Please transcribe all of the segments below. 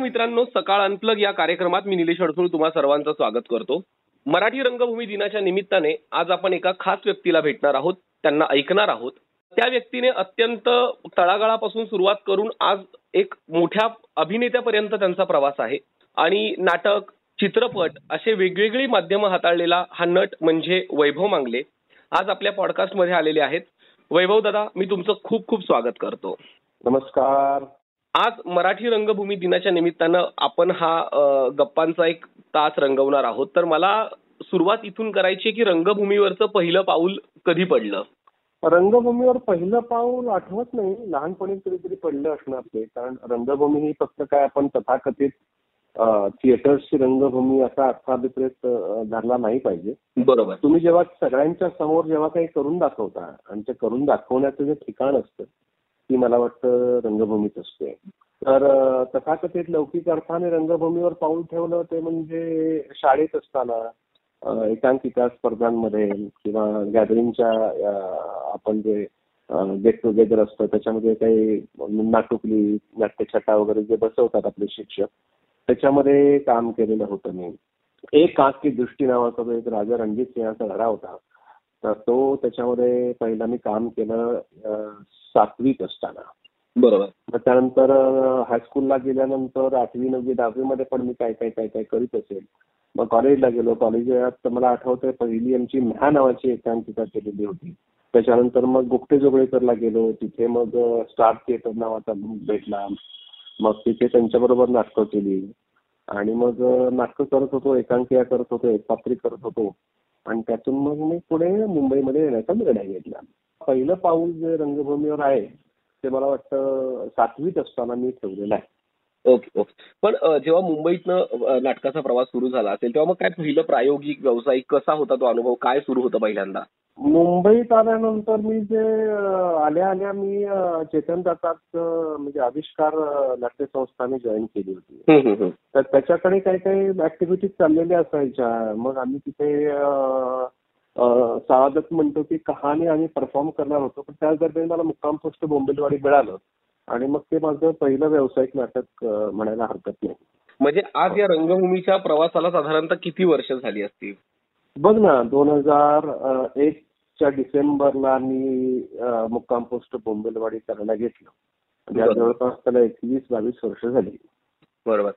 नमस्कार मित्रांनो सकाळ अनप्लग या कार्यक्रमात मी निलेश अडसूळ तुम्हा सर्वांचं स्वागत करतो. मराठी रंगभूमी दिनाच्या निमित्ताने आज आपण एका खास व्यक्तीला भेटणार आहोत. त्यांना ऐकणार आहोत. त्या व्यक्तीने अत्यंत तळागाळापासून सुरुवात करून आज एक मोठ्या अभिनेत्यापर्यंत त्यांचा प्रवास आहे. आणि नाटक चित्रपट असे वेगवेगळी माध्यमं हाताळलेला हा नट म्हणजे वैभव मांगले. आज आपल्या पॉडकास्टमध्ये आलेले आहेत. वैभव दादा मी तुमचं खूप खूप स्वागत करतो. नमस्कार. आज मराठी रंगभूमी दिनाच्या निमित्तानं आपण हा गप्पांचा एक तास रंगवणार आहोत. तर मला सुरुवात इथून करायची आहे की रंगभूमीवरचं पहिलं पाऊल कधी पडलं? रंगभूमीवर पहिलं पाऊल आठवत नाही. लहानपणी कधीतरी पडलं असणार ते. कारण रंगभूमी ही फक्त काय आपण तथाकथित थिएटर्सची रंगभूमी असा अर्थाभिप्रेत धरला नाही पाहिजे. बरोबर. तुम्ही जेव्हा सगळ्यांच्या समोर जेव्हा काही करून दाखवता आणि ते करून दाखवण्याचं जे ठिकाण असतं ती मला वाटतं रंगभूमीच असते. तर तथाकथित लौकिक अर्थाने रंगभूमीवर पाऊल ठेवलं ते म्हणजे शाळेत असताना एकांकिका स्पर्धांमध्ये किंवा गॅदरिंगच्या आपण जे गेट टुगेदर असतं त्याच्यामध्ये काही नाटुकली नाट्यछटा वगैरे जे बसवतात आपले शिक्षक त्याच्यामध्ये काम केलेलं होतं मी. एक आंख की दृष्टी नावाचा जो एक राजा रणजित सिंहाचा धडा होता. तर तो त्याच्यामध्ये पहिला मी काम केलं सातवीत असताना. बरोबर. मग त्यानंतर हायस्कूलला गेल्यानंतर आठवी नववी दहावी मध्ये पण मी काय काय काय काय करीत असेल. मग कॉलेजला गेलो. कॉलेजात मला आठवतंय पहिली आमची म्हा नावाची एकांकिका केलेली होती. त्याच्यानंतर मग गुप्ते जोगळेकरला गेलो. तिथे मग स्टार थिएटर नावाचा ग्रुप भेटला. मग तिथे त्यांच्याबरोबर नाटकं केली. आणि मग नाटकं करत होतो एकांकिका करत होतो एकपात्री करत होतो. आणि त्यातून मग मी पुढे मुंबईमध्ये येण्याचा निर्णय घेतला. पहिलं पाऊल जे रंगभूमीवर आहे ते मला वाटतं सातवीत असताना मी ठेवलेलं आहे. Okay okay. पण जेव्हा मुंबईतनं नाटकाचा प्रवास सुरू झाला असेल तेव्हा मग काय पहिलं प्रायोगिक व्यावसायिक कसा होता तो अनुभव? काय सुरू होतं पहिल्यांदा? मुंबईत आल्यानंतर मी जे आल्या आल्या मी चेतन दत्तात म्हणजे आविष्कार नाट्य संस्थाने जॉईन केली होती. तर त्याच्याकडे काही काही ऍक्टिव्हिटीज चाललेल्या असायच्या. मग आम्ही तिथे सावधक म्हणतो की कहाणी आम्ही परफॉर्म करणार होतो. पण त्याच दरम्यान मला मुक्काम पोस्ट बोंबिलवाडी मिळालं. आणि मग ते माझं पहिलं व्यावसायिक नाटक म्हणायला हरकत नाही. म्हणजे आज या रंगभूमीच्या प्रवासाला साधारणतः किती वर्ष झाली असतील? बघ ना दोन हजार एक च्या डिसेंबरला मी मुक्काम पोस्ट बोंबिलवाडी करायला घेतलं. म्हणजे. जवळपास त्याला एकवीस बावीस वर्ष झाली. बरोबर.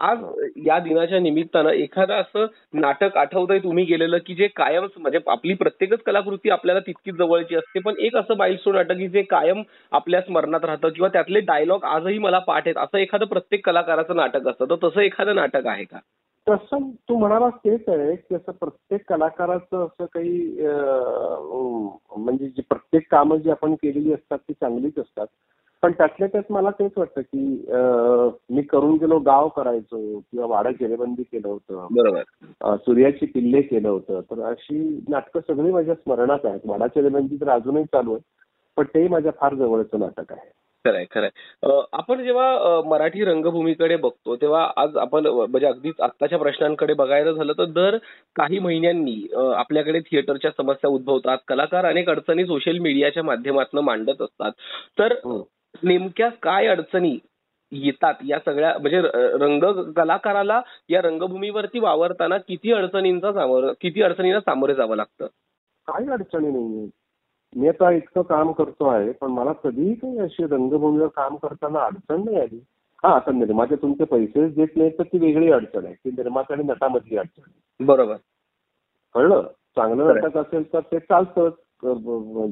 आज या दिनाच्या निमित्तानं एखादं असं नाटक आठवतंय तुम्ही गेलेलं की जे कायम म्हणजे आपली प्रत्येकच कलाकृती आपल्याला तितकीच जवळची असते पण एक असं माइलस्टोन नाटक की जे कायम आपल्या स्मरणात राहतं किंवा त्यातले डायलॉग आजही मला पाठ आहेत असं एखादं प्रत्येक कलाकाराचं नाटक असतं. तर तसं एखादं नाटक आहे का? तसं तू म्हणालास तेच आहे की असं प्रत्येक कलाकाराचं असं काही म्हणजे जी प्रत्येक कामं जी आपण केलेली असतात ती चांगलीच असतात. पण त्यातल्या त्यात मला तेच वाटतं की मी करून गेलो गाव करायचो किंवा वाडा जेरेबंदी केलं होतं. बरोबर. सूर्याची किल्ले केलं होतं. तर अशी नाटकं सगळी माझ्या स्मरणात आहेत. वाडा जेरेबंदी तर अजूनही चालू आहे पण ते माझ्या फार जवळचं नाटक आहे. खरंय खरंय. आपण जेव्हा मराठी रंगभूमीकडे बघतो तेव्हा आज आपण म्हणजे अगदीच आत्ताच्या प्रश्नांकडे बघायला झालं तर दर काही महिन्यांनी आपल्याकडे थिएटरच्या समस्या उद्भवतात. कलाकार अनेक अडचणी सोशल मीडियाच्या माध्यमातून मांडत असतात. तर हं. नेमक्या काय अडचणी येतात या सगळ्या म्हणजे रंग कलाकाराला या रंगभूमीवरती वावरताना किती अडचणींचा सामोरं किती अडचणींना सामोरे जावं लागतं? काही अडचणी नाही मी आता इतकं काम करतो आहे पण मला कधीही काही अशी रंगभूमीवर काम करताना अडचण नाही आली. हा आता निर्माते तुमचे पैसे देत नाही तर ती वेगळी अडचण आहे. ती निर्माता आणि नटामधली अडचण आहे. बरोबर. कळलं? चांगलं. नाटक असेल तर ते चालतं.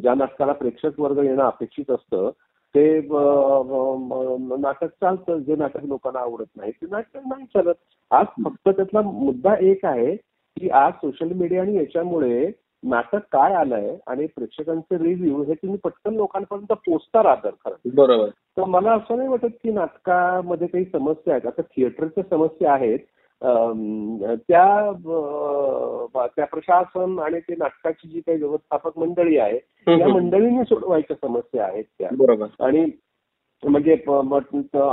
ज्या नाटकाला प्रेक्षक वर्ग येणं अपेक्षित असतं ते नाटक चालतं. जे नाटक लोकांना आवडत नाही ते नाटक नाही चालत. आज फक्त त्यातला मुद्दा एक आहे की आज सोशल मीडिया आणि याच्यामुळे नाटक काय आलंय आणि प्रेक्षकांचे रिव्ह्यू हे तुम्ही पटकन लोकांपर्यंत पोचता राहतात खरं. बरोबर. तर मला असं नाही वाटत की नाटकामध्ये काही समस्या आहेत. आता थिएटरच्या समस्या आहेत. त्या त्या प्रशासन आणि ते नाटकाची जी काही व्यवस्थापक मंडळी आहे हम्म, या हम्म. मंडळींनी सोडवायच्या समस्या आहेत त्या. बरोबर. आणि म्हणजे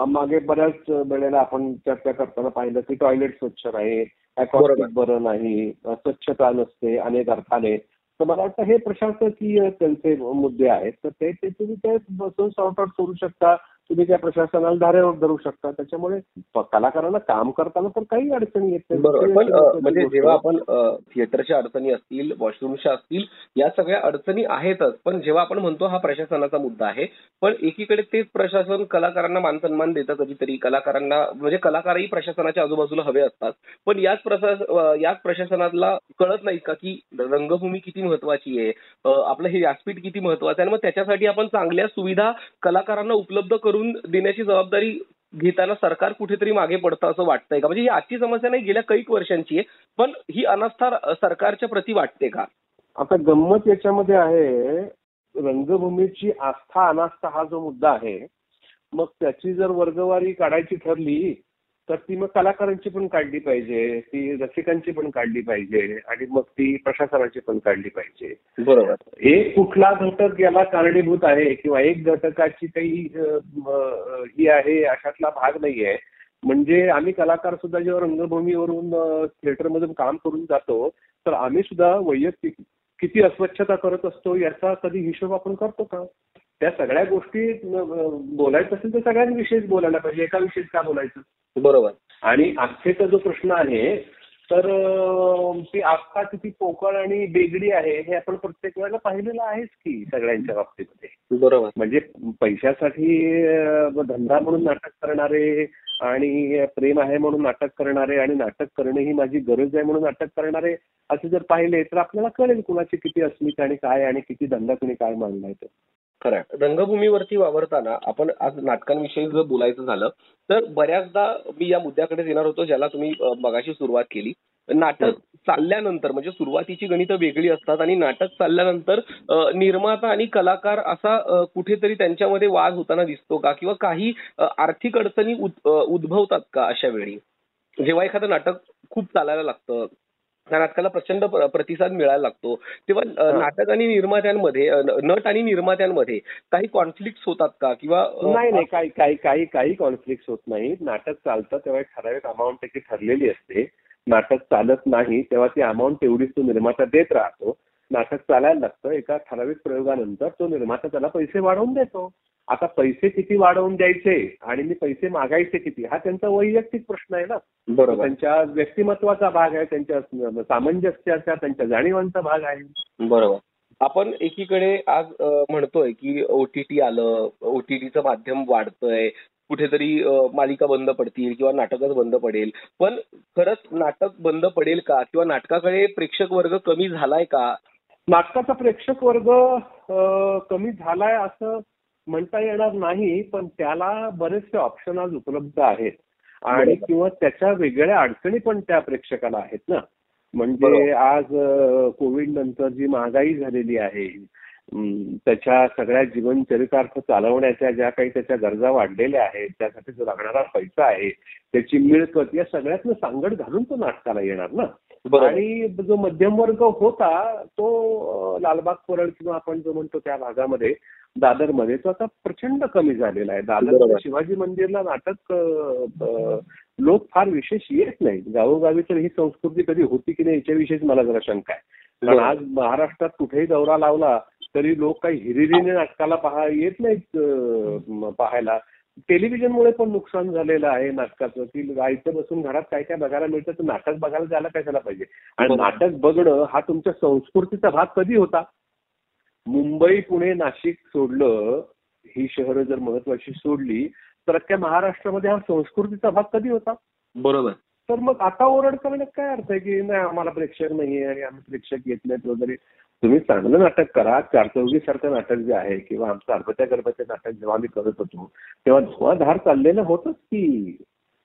मागे बऱ्याच वेळेला आपण चर्चा करताना पाहिलं की टॉयलेट स्वच्छ नाही aquatic बरं नाही स्वच्छता नसते अनेक अर्थाने तर मला वाटतं हे प्रशासकीय त्यांचे मुद्दे आहेत. तर ते ते तुम्ही ते बसून सॉर्ट आउट करू शकता. तुम्ही त्या प्रशासनाला धारेवर धरू शकता. त्याच्यामुळे कलाकारांना काम करताना तर काही अडचणी येत नाही. पण म्हणजे जेव्हा आपण थिएटरच्या अडचणी असतील वॉशरूमच्या असतील या सगळ्या अडचणी आहेतच. पण जेव्हा आपण म्हणतो हा प्रशासनाचा मुद्दा आहे पण एकीकडे तेच प्रशासन कलाकारांना मानसन्मान देतं कधीतरी. कलाकारांना म्हणजे कलाकारही प्रशासनाच्या आजूबाजूला हवे असतात. पण याच प्रशास याच प्रशासनाला कळत नाही का की रंगभूमी किती महत्वाची आहे? आपलं हे व्यासपीठ किती महत्वाचं आहे? मग त्याच्यासाठी आपण चांगल्या सुविधा कलाकारांना उपलब्ध करून देण्याची जबाबदारी घेताना सरकार कुठेतरी मागे पडतं असं वाटतंय का? म्हणजे ही आजची समस्या नाही गेल्या कैक वर्षांची आहे पण ही अनास्था सरकारच्या प्रती वाटते का? आता गंमत याच्यामध्ये आहे रंगभूमीची आस्था अनास्था हा जो मुद्दा आहे मग त्याची जर वर्गवारी काढायची ठरली तर ती मग कलाकारांची पण काढली पाहिजे ती रसिकांची पण काढली पाहिजे आणि मग ती प्रशासनाची पण काढली पाहिजे. बरोबर. एक कुठला घटक याला कारणीभूत आहे किंवा एक घटकाची काही ही आहे अशातला भाग नाहीये. म्हणजे आम्ही कलाकार सुद्धा जेव्हा रंगभूमीवरून थिएटरमधून काम करून जातो तर आम्ही सुद्धा वैयक्तिक किती अस्वच्छता करत असतो याचा कधी हिशोब आपण करतो का? त्या सगळ्या गोष्टी बोलायचं असेल तर सगळ्यांविषयीच बोलायला पाहिजे. एका विषयीच का बोलायचं? बरोबर. आणि आस्थेचा जो प्रश्न आहे तर ती आस्था किती पोकळ आणि बेगडी आहे हे आपण प्रत्येक वेळेला पाहिलेलं आहेच की सगळ्यांच्या बाबतीमध्ये. बरोबर. म्हणजे पैशासाठी धंदा म्हणून नाटक करणारे आणि प्रेम आहे म्हणून नाटक करणारे आणि नाटक करणं ही माझी गरज आहे म्हणून नाटक करणारे असे जर पाहिले तर आपल्याला कळेल कुणाची किती अस्मिता आणि काय आणि किती धंदा कुणी काय मानलाय तो. खरं आहे. रंगभूमीवरती वावरताना आपण आज नाटकांविषयी जर बोलायचं झालं तर बऱ्याचदा मी या मुद्द्याकडे येणार होतो ज्याला तुम्ही मगाशी सुरुवात केली. नाटक चालल्यानंतर म्हणजे सुरुवातीची गणितं वेगळी असतात आणि नाटक चालल्यानंतर निर्माता आणि कलाकार असा कुठेतरी त्यांच्यामध्ये वाद होताना दिसतो का? किंवा काही आर्थिक अडचणी उद्भवतात का अशा वेळी? जेव्हा एखादं नाटक खूप चालायला लागतं नाटकाला प्रचंड प्र- प्रतिसाद मिळायला लागतो. तेव्हा. नाटक आणि निर्मात्यांमध्ये नट आणि निर्मात्यांमध्ये काही कॉन्फ्लिक्ट होतात का? किंवा नाही नाही काही काही काही काही कॉन्फ्लिक्ट होत नाही नाटक चालतं तेव्हा एक ठराविक अमाऊंट त्याची ठरलेली असते. नाटक चालत नाही तेव्हा ती अमाऊंट तेवढीच तो निर्माता देत राहतो. नाटक चालायला लागतं. एका ठराविक प्रयोगानंतर तो निर्माता त्याला पैसे वाढवून देतो. आता पैसे किती वाढवून द्यायचे आणि मी पैसे मागायचे किती हा त्यांचा वैयक्तिक प्रश्न आहे ना. बरोबर. त्यांच्या व्यक्तिमत्वाचा भाग आहे त्यांच्या सामंजस्याचा त्यांच्या जाणीवांचा भाग आहे. बरोबर. आपण एकीकडे आज म्हणतोय की ओटीटी आलं ओटीटीचं माध्यम वाढतंय कुठेतरी मालिका बंद पडतील किंवा नाटकच बंद पडेल. पण खरंच नाटक बंद पडेल का? किंवा नाटकाकडे प्रेक्षक वर्ग कमी झालाय का? नाटकाचा प्रेक्षक वर्ग कमी झालाय असं म्हणता येणार नाही पण त्याला बरेचसे ऑप्शन आज उपलब्ध आहेत आणि. किंवा त्याच्या वेगळ्या अडचणी पण त्या प्रेक्षकाला आहेत ना म्हणजे. आज कोविड नंतर जी महागाई झालेली आहे त्याच्या सगळ्या जीवनचरितार्थ चालवण्याच्या ज्या काही त्याच्या गरजा वाढलेल्या आहेत त्यासाठी जो लागणारा पैसा आहे त्याची मिळकत या सगळ्यातनं सांगड घालून तो नाटकाला येणार ना आणि जो मध्यम वर्ग होता तो लालबाग परळ किंवा आपण जो म्हणतो त्या भागामध्ये दादरमध्ये तो आता प्रचंड कमी झालेला आहे. दादर. शिवाजी मंदिरला नाटक लोक फार विशेष येत नाही गावोगावी तर ही संस्कृती कधी होती की नाही याच्याविषयीच मला जरा शंका आहे. कारण. आज महाराष्ट्रात कुठेही दौरा लावला तरी लोक काही हिरिरीने नाटकाला पाहा येत नाहीत पाहायला. टेलिव्हिजनमुळे पण नुकसान झालेलं आहे नाटकाचं की जायचं बसून घरात काय काय बघायला मिळतं तर नाटक बघायला जायला कशाला पाहिजे? आणि. नाटक बघणं हा तुमच्या संस्कृतीचा भाग कधी होता? मुंबई पुणे नाशिक सोडलं ही शहरं जर महत्वाची सोडली तर अख्ख्या महाराष्ट्रामध्ये हा संस्कृतीचा भाग कधी होता? बरोबर. तर मग आता ओरड करण्यात काय अर्थ आहे की नाही आम्हाला प्रेक्षक नाहीये आणि आम्ही प्रेक्षक येत नाहीत वगैरे. तुम्ही चांगलं नाटक करा. चारचौघी सारखं नाटक जे आहे किंवा आमचं अर्भत्या गर्भाचे नाटक जेव्हा आम्ही करत होतो तेव्हा धुवाधार चाललेलं होतच की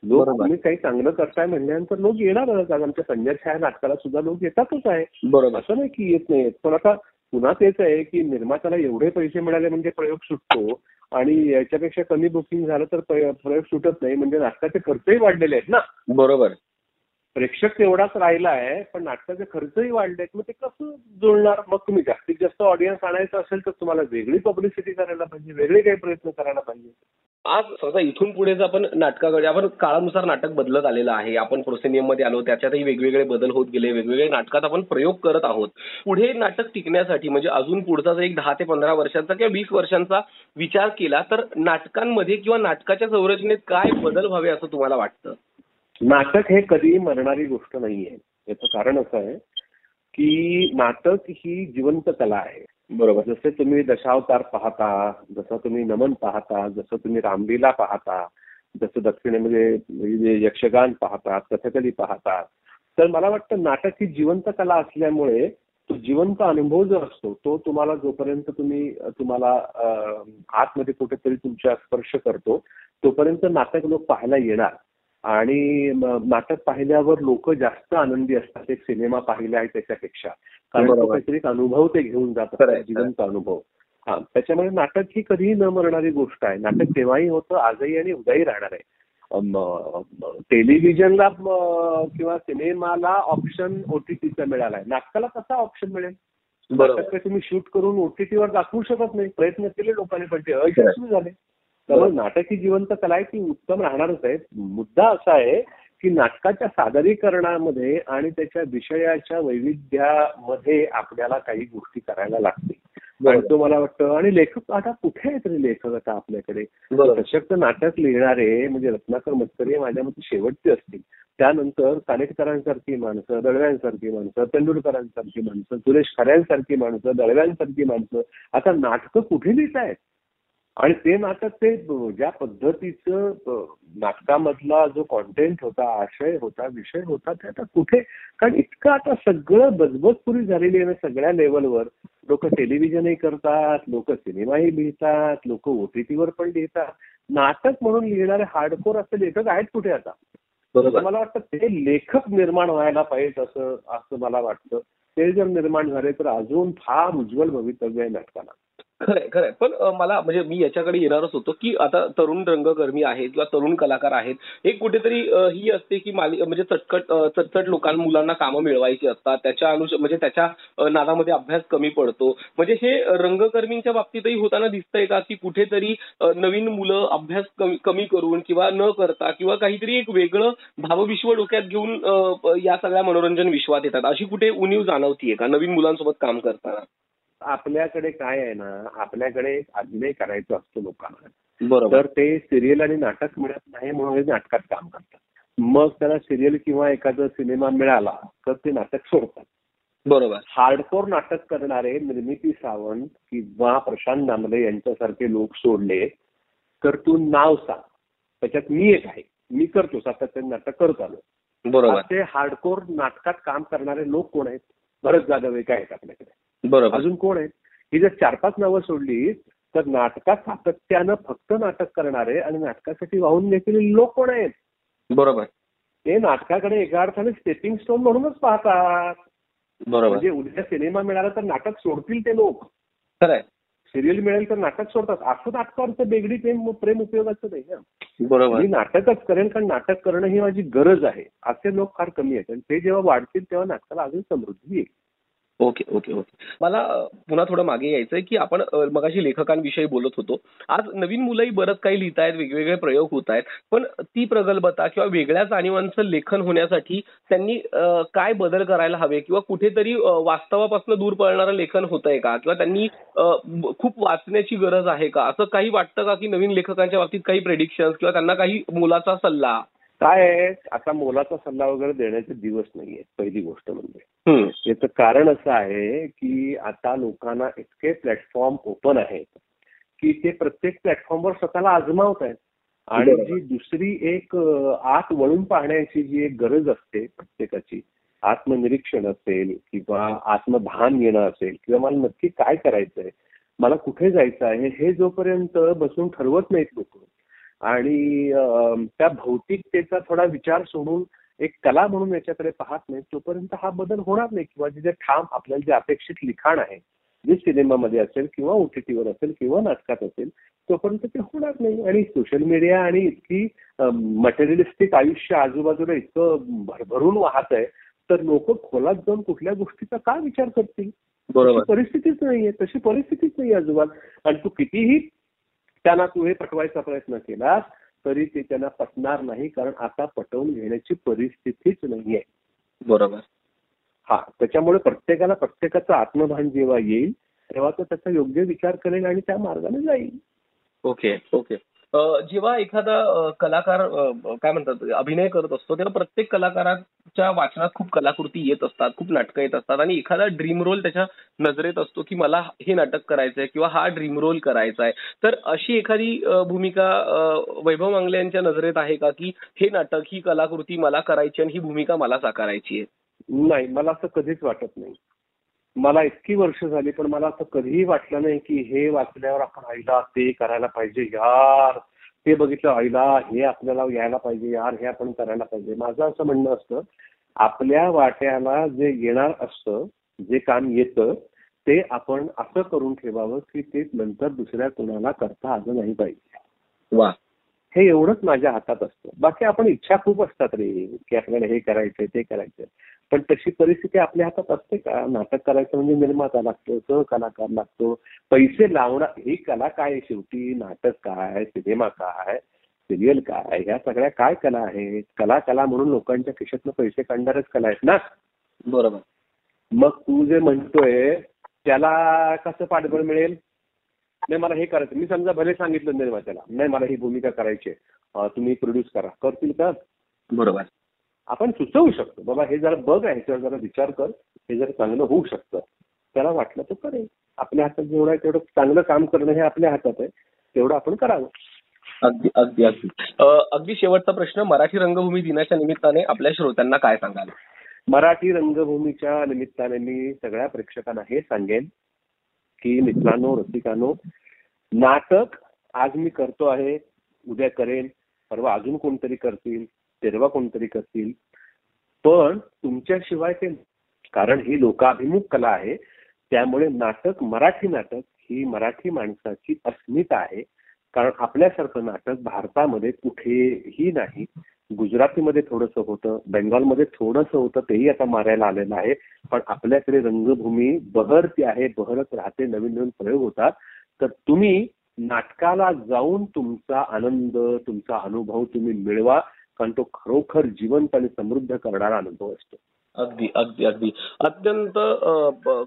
लोक. तुम्ही काही चांगलं करताय म्हणल्यानंतर लोक येणारच आज आमच्या संजय छाया नाटकाला सुद्धा लोक येतातच आहे. बरोबर. असं नाही की येत नाहीत पण आता पुन्हा तेच आहे की निर्मात्याला एवढे पैसे मिळाले म्हणजे प्रयोग सुटतो आणि याच्यापेक्षा कमी बुकिंग झालं तर प्रय- प्रयोग सुटत नाही. म्हणजे नाटकाचे खर्चही वाढलेले आहेत ना. बरोबर. प्रेक्षक तेवढाच राहिला आहे पण नाटकाचे खर्चही वाढले मग ते कसं जुळणार? मग तुम्ही जास्तीत जास्त ऑडियन्स आणायचं असेल तर तुम्हाला वेगळी पब्लिसिटी करायला पाहिजे वेगळे काही प्रयत्न करायला पाहिजे. आज स्वतः इथून पुढेच आपण नाटकाकडे आपण काळानुसार नाटक बदलत आलेलं आहे. आपण प्रोसेनियममध्ये आलो त्याच्यातही वेगवेगळे बदल होत गेले वेगवेगळे नाटकात आपण प्रयोग करत आहोत. पुढे नाटक टिकण्यासाठी म्हणजे अजून पुढचा जर एक दहा ते पंधरा वर्षांचा किंवा वीस वर्षांचा विचार केला तर नाटकांमध्ये किंवा नाटकाच्या संरचनेत काय बदल व्हावे असं तुम्हाला वाटतं? नाटक हे कधीही मरणारी गोष्ट नाहीये. याचं कारण असं आहे की नाटक ही जिवंत कला आहे. बरोबर. जसे तुम्ही दशावतार पाहता जसं तुम्ही नमन पाहता जसं तुम्ही रामलीला पाहता जसं दक्षिणेमध्ये म्हणजे यक्षगान पाहतात कथकली पाहतात तर मला वाटतं नाटक ही जिवंत कला असल्यामुळे तो जिवंत अनुभव जो असतो तो तुम्हाला जोपर्यंत तुम्ही तुम्हाला आतमध्ये कुठेतरी तुमच्या स्पर्श करतो तोपर्यंत नाटक लोक पाहायला येणार. आणि नाटक पाहिल्यावर लोक जास्त आनंदी असतात. एक सिनेमा पाहिला आहे त्याच्यापेक्षा. कारण. काहीतरी अनुभव ते घेऊन जात खरंय, असतात जिवंत अनुभव. हा त्याच्यामुळे नाटक ही कधीही न मरणारी गोष्ट आहे. नाटक तेव्हाही होतं आजही आणि उद्याही राहणार आहे. टेलिव्हिजनला किंवा सिनेमाला ऑप्शन ओटीटीचा मिळाला आहे नाटकाला कसा ऑप्शन मिळेल. नाटक तुम्ही शूट करून ओटीटीवर दाखवू शकत नाही. प्रयत्न केले लोकांनी पण ते अयशस्वी झाले. त्यामुळे नाटक ही जिवंत कला आहे ती उत्तम राहणारच आहे. मुद्दा असा आहे की नाटकाच्या सादरीकरणामध्ये आणि त्याच्या विषयाच्या वैविध्यामध्ये आपल्याला काही गोष्टी करायला लागतील. आणि तो मला वाटतं आणि लेखक आता कुठे आहेत रे लेखक आता आपल्याकडे? सशक्त नाटक लिहिणारे म्हणजे रत्नाकर मतकरी माझ्या मते शेवटचे असतील. त्यानंतर कानेटकरांसारखी माणसं दळव्यांसारखी माणसं तेंडुलकरांसारखी माणसं सुरेश खऱ्यांसारखी माणसं दळव्यांसारखी माणसं. आता नाटकं कुठे लिहित आहेत आणि ते नाटक ते ज्या पद्धतीचं नाटकामधला जो कॉन्टेंट होता आशय होता विषय होता ते आता कुठे? कारण इतकं आता सगळं बजबजपुरी झालेली आहे ना सगळ्या लेवलवर लोक टेलिव्हिजनही करतात लोक सिनेमाही लिहितात लोक ओटीटीवर पण लिहितात. नाटक म्हणून लिहिणारे हार्डकोर असे लेखक आहेत कुठे आता? मला वाटतं ते लेखक निर्माण व्हायला पाहिजे असं असं मला वाटतं. ते जर निर्माण झाले तर अजून फार उज्ज्वल भवितव्य आहे नाटकाला. खरंय खरंय. पण मला म्हणजे मी याच्याकडे येणारच होतो की आता तरुण रंगकर्मी आहेत किंवा तरुण कलाकार आहेत एक कुठेतरी ही असते की माली म्हणजे चटकट चटचट लोकांना मुलांना कामं मिळवायची असतात त्याच्या अनुष म्हणजे त्याच्या नादामध्ये अभ्यास कमी पडतो. म्हणजे हे रंगकर्मींच्या बाबतीतही होताना दिसतंय का की कुठेतरी नवीन मुलं अभ्यास कमी कमी करून किंवा न करता किंवा काहीतरी एक वेगळं भावविश्व डोक्यात घेऊन या सगळ्या मनोरंजन विश्वात येतात. अशी कुठे उणीव जाणवतीये का नवीन मुलांसोबत काम करताना? आपल्याकडे काय आहे ना आपल्याकडे अभिनय करायचा असतो लोकांना. बरोबर. तर ते सिरियल आणि नाटक मिळत नाही म्हणून हे नाटकात काम करतात. मग त्याला सिरियल किंवा एखादा सिनेमा मिळाला तर ते नाटक सोडतात. बरोबर. हार्डकोर नाटक करणारे निर्मिती सावंत किंवा प्रशांत दामले यांच्यासारखे लोक सोडले तर तू नाव सांग. त्याच्यात मी एक आहे. मी करतो सातत्याने नाटक करत आलो. बरोबर. असे हार्डकोर नाटकात काम करणारे लोक कोण आहेत? भरत जाधव एक आहेत आपल्याकडे? बरोबर. अजून कोण आहेत ही जर चार पाच नावं सोडली तर नाटकात सातत्यानं फक्त नाटक करणारे आणि नाटकासाठी वाहून घेतलेले लोक कोण आहेत? बरोबर. ते नाटकाकडे एका अर्थाने स्टेपिंग स्टोन म्हणूनच पाहतात. बरोबर. म्हणजे उद्या सिनेमा मिळाला तर नाटक सोडतील ते लोक. खरंय सिरियल मिळेल तर नाटक सोडतात. असं नाटकावरचं बेगडी प्रेम प्रेम उपयोगाचं नाही ना. बरोबर. मी नाटकच करेन कारण नाटक करणं ही माझी गरज आहे. असे लोक फार कमी आहेत. आणि ते जेव्हा वाढतील तेव्हा नाटकाला अजून समृद्धी येईल. Okay okay okay. मला पुन्हा थोडं मागे यायचंय की आपण अ, मगाशी लेखकांविषयी बोलत होतो. आज नवीन मुलंही बरंच काही लिहित आहेत वेगवेगळे प्रयोग होत आहेत पण ती प्रगल्भता किंवा वेगळ्या जाणीवांचं लेखन होण्यासाठी त्यांनी अ, काय बदल करायला हवे किंवा कुठेतरी अ, वास्तवापासून दूर पळणारं लेखन होतंय का? किंवा त्यांनी अ, ब- खूप वाचण्याची गरज आहे का? असं काही वाटतं का की नवीन लेखकांच्या बाबतीत काही प्रेडिक्शन किंवा त्यांना काही मुलाचा सल्ला? काय आहे? आता मोलाचा सल्ला वगैरे देण्याचे दिवस नाहीये पहिली गोष्ट म्हणजे. याचं कारण असं आहे की आता लोकांना इतके प्लॅटफॉर्म ओपन आहेत की ते प्रत्येक प्लॅटफॉर्मवर स्वतःला आजमावत आहेत. आणि. जी दुसरी एक आत वळून पाहण्याची जी एक गरज असते प्रत्येकाची आत्मनिरीक्षण असेल किंवा आत्मभान येणं असेल किंवा मला नक्की काय करायचंय मला कुठे जायचं आहे हे जोपर्यंत बसून ठरवत नाहीत लोक आणि त्या भौतिकतेचा थोडा विचार सोडून एक कला म्हणून याच्याकडे पाहत नाही तोपर्यंत हा बदल होणार नाही. किंवा जे ठाम आपल्याला जे अपेक्षित लिखाण आहे जे सिनेमामध्ये असेल किंवा ओटीटीवर असेल किंवा नाटकात असेल तोपर्यंत ते होणार नाही. आणि सोशल मीडिया आणि इतकी मटेरियलिस्टिक आयुष्य आजूबाजूला इतकं भरभरून वाहत आहे तर लोक खोलात जाऊन कुठल्या गोष्टीचा का विचार करतील? बरोबर. परिस्थितीच नाहीये तशी परिस्थितीच नाही आजोबात आणि तू कितीही त्यांना तू हे पटवायचा प्रयत्न केलास तरी ते त्यांना पटणार नाही कारण आता पटवून घेण्याची परिस्थितीच नाहीये. बरोबर. हा त्याच्यामुळे प्रत्येकाला प्रत्येकाचं आत्मभान जेव्हा येईल तेव्हा तो त्याचा योग्य विचार करेल आणि त्या मार्गाने जाईल. Okay okay. जेव्हा एखादा कलाकार काय म्हणतात अभिनय करत असतो तेव्हा प्रत्येक कलाकाराच्या वाचनात खूप कलाकृती येत असतात खूप नाटकं येत असतात आणि एखादा ड्रीम रोल त्याच्या नजरेत असतो की मला हे नाटक करायचंय किंवा हा ड्रीम रोल करायचा आहे तर अशी एखादी भूमिका वैभव मांगले यांच्या नजरेत आहे का की हे नाटक ही कलाकृती मला करायची आणि ही भूमिका मला साकारायची आहे? नाही मला असं कधीच वाटत नाही. मला इतकी वर्ष झाली पण मला असं कधीही वाटलं नाही की हे वाचल्यावर आपण आईला ते करायला पाहिजे यार. ते बघितलं आईला हे आपल्याला यायला पाहिजे यार हे आपण करायला पाहिजे. माझं असं म्हणणं असतं आपल्या वाट्याला जे येणार असतं जे काम येतं ते आपण असं करून ठेवावं की ते नंतर दुसऱ्या कोणाला करता आलं नाही पाहिजे. वा. हे एवढंच माझ्या हातात असतं. बाकी आपण इच्छा खूप असतात रे की आपल्याला हे करायचंय ते करायचंय. पण तशी परिस्थिती आपल्या हातात असते का? नाटक करायचं म्हणजे निर्माता लागतो सहकलाकार लागतो. पैसे लावणार ही कला काय आहे शेवटी? नाटक काय? सिनेमा काय? सिरियल काय? ह्या सगळ्या काय कला आहेत? कला कला म्हणून लोकांच्या खिशातनं पैसे काढणारच कला आहेत ना? बरोबर. मग तू जे म्हणतोय त्याला कसं पाठबळ मिळेल? नाही मला हे करायचं. मी समजा भले सांगितलं निर्मात्याला नाही मला ही भूमिका करायची तुम्ही प्रोड्यूस करा. करतील का? बरोबर. आपण सुचवू शकतो बाबा हे जरा बघ आहे ह्याच्यावर जरा विचार कर हे जर चांगलं होऊ शकतं. त्याला वाटलं तर करेल. आपल्या हातात जेवढं आहे तेवढं चांगलं काम करणं हे आपल्या हातात आहे तेवढं आपण करावं. अगदी अगदी अगदी. अगदी शेवटचा प्रश्न मराठी रंगभूमी दिनाच्या निमित्ताने आपल्या श्रोत्यांना काय सांगाल? मराठी रंगभूमीच्या निमित्ताने मी सगळ्या प्रेक्षकांना हे सांगेन की मित्रांनो रसिकांनो नाटक आज मी करतो आहे उद्या करेन परवा अजून कोणतरी करतील. तेरवा कोणतरी करतील. पण तुमच्याशिवाय ते कारण ही लोकाभिमुख कला आहे. त्यामुळे नाटक मराठी नाटक ही मराठी माणसाची अस्मिता आहे. कारण आपल्यासारखं नाटक भारतामध्ये कुठेही नाही. गुजरातीमध्ये थोडस होतं बेंगॉलमध्ये थोडंसं होतं तेही आता मारायला आलेलं आहे. पण आपल्याकडे रंगभूमी बहरती आहे बहरत राहते नवीन नवीन प्रयोग होतात. तर तुम्ही नाटकाला जाऊन तुमचा आनंद तुमचा अनुभव तुम्ही मिळवा. कारण तो खरोखर जिवंत आणि समृद्ध करणारा अनुभव असतो. अगदी अगदी अगदी. अत्यंत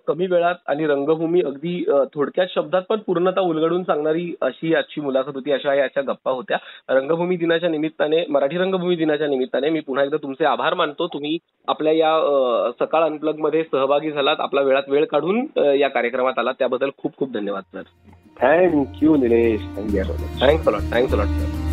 कमी वेळात आणि रंगभूमी अगदी थोडक्यात शब्दात पण पूर्णता उलगडून सांगणारी अशी आजची मुलाखत होती अशा याच्या गप्पा होत्या. रंगभूमी दिनाच्या निमित्ताने मराठी रंगभूमी दिनाच्या निमित्ताने मी पुन्हा एकदा तुमचे आभार मानतो. तुम्ही आपल्या या सकाळ अनप्लगमध्ये सहभागी झालात. आपला वेळात वेळ काढून या कार्यक्रमात आलात. त्याबद्दल खूप खूप धन्यवाद sir. Thank you Nilesh thank you thanks a lot thanks a lot sir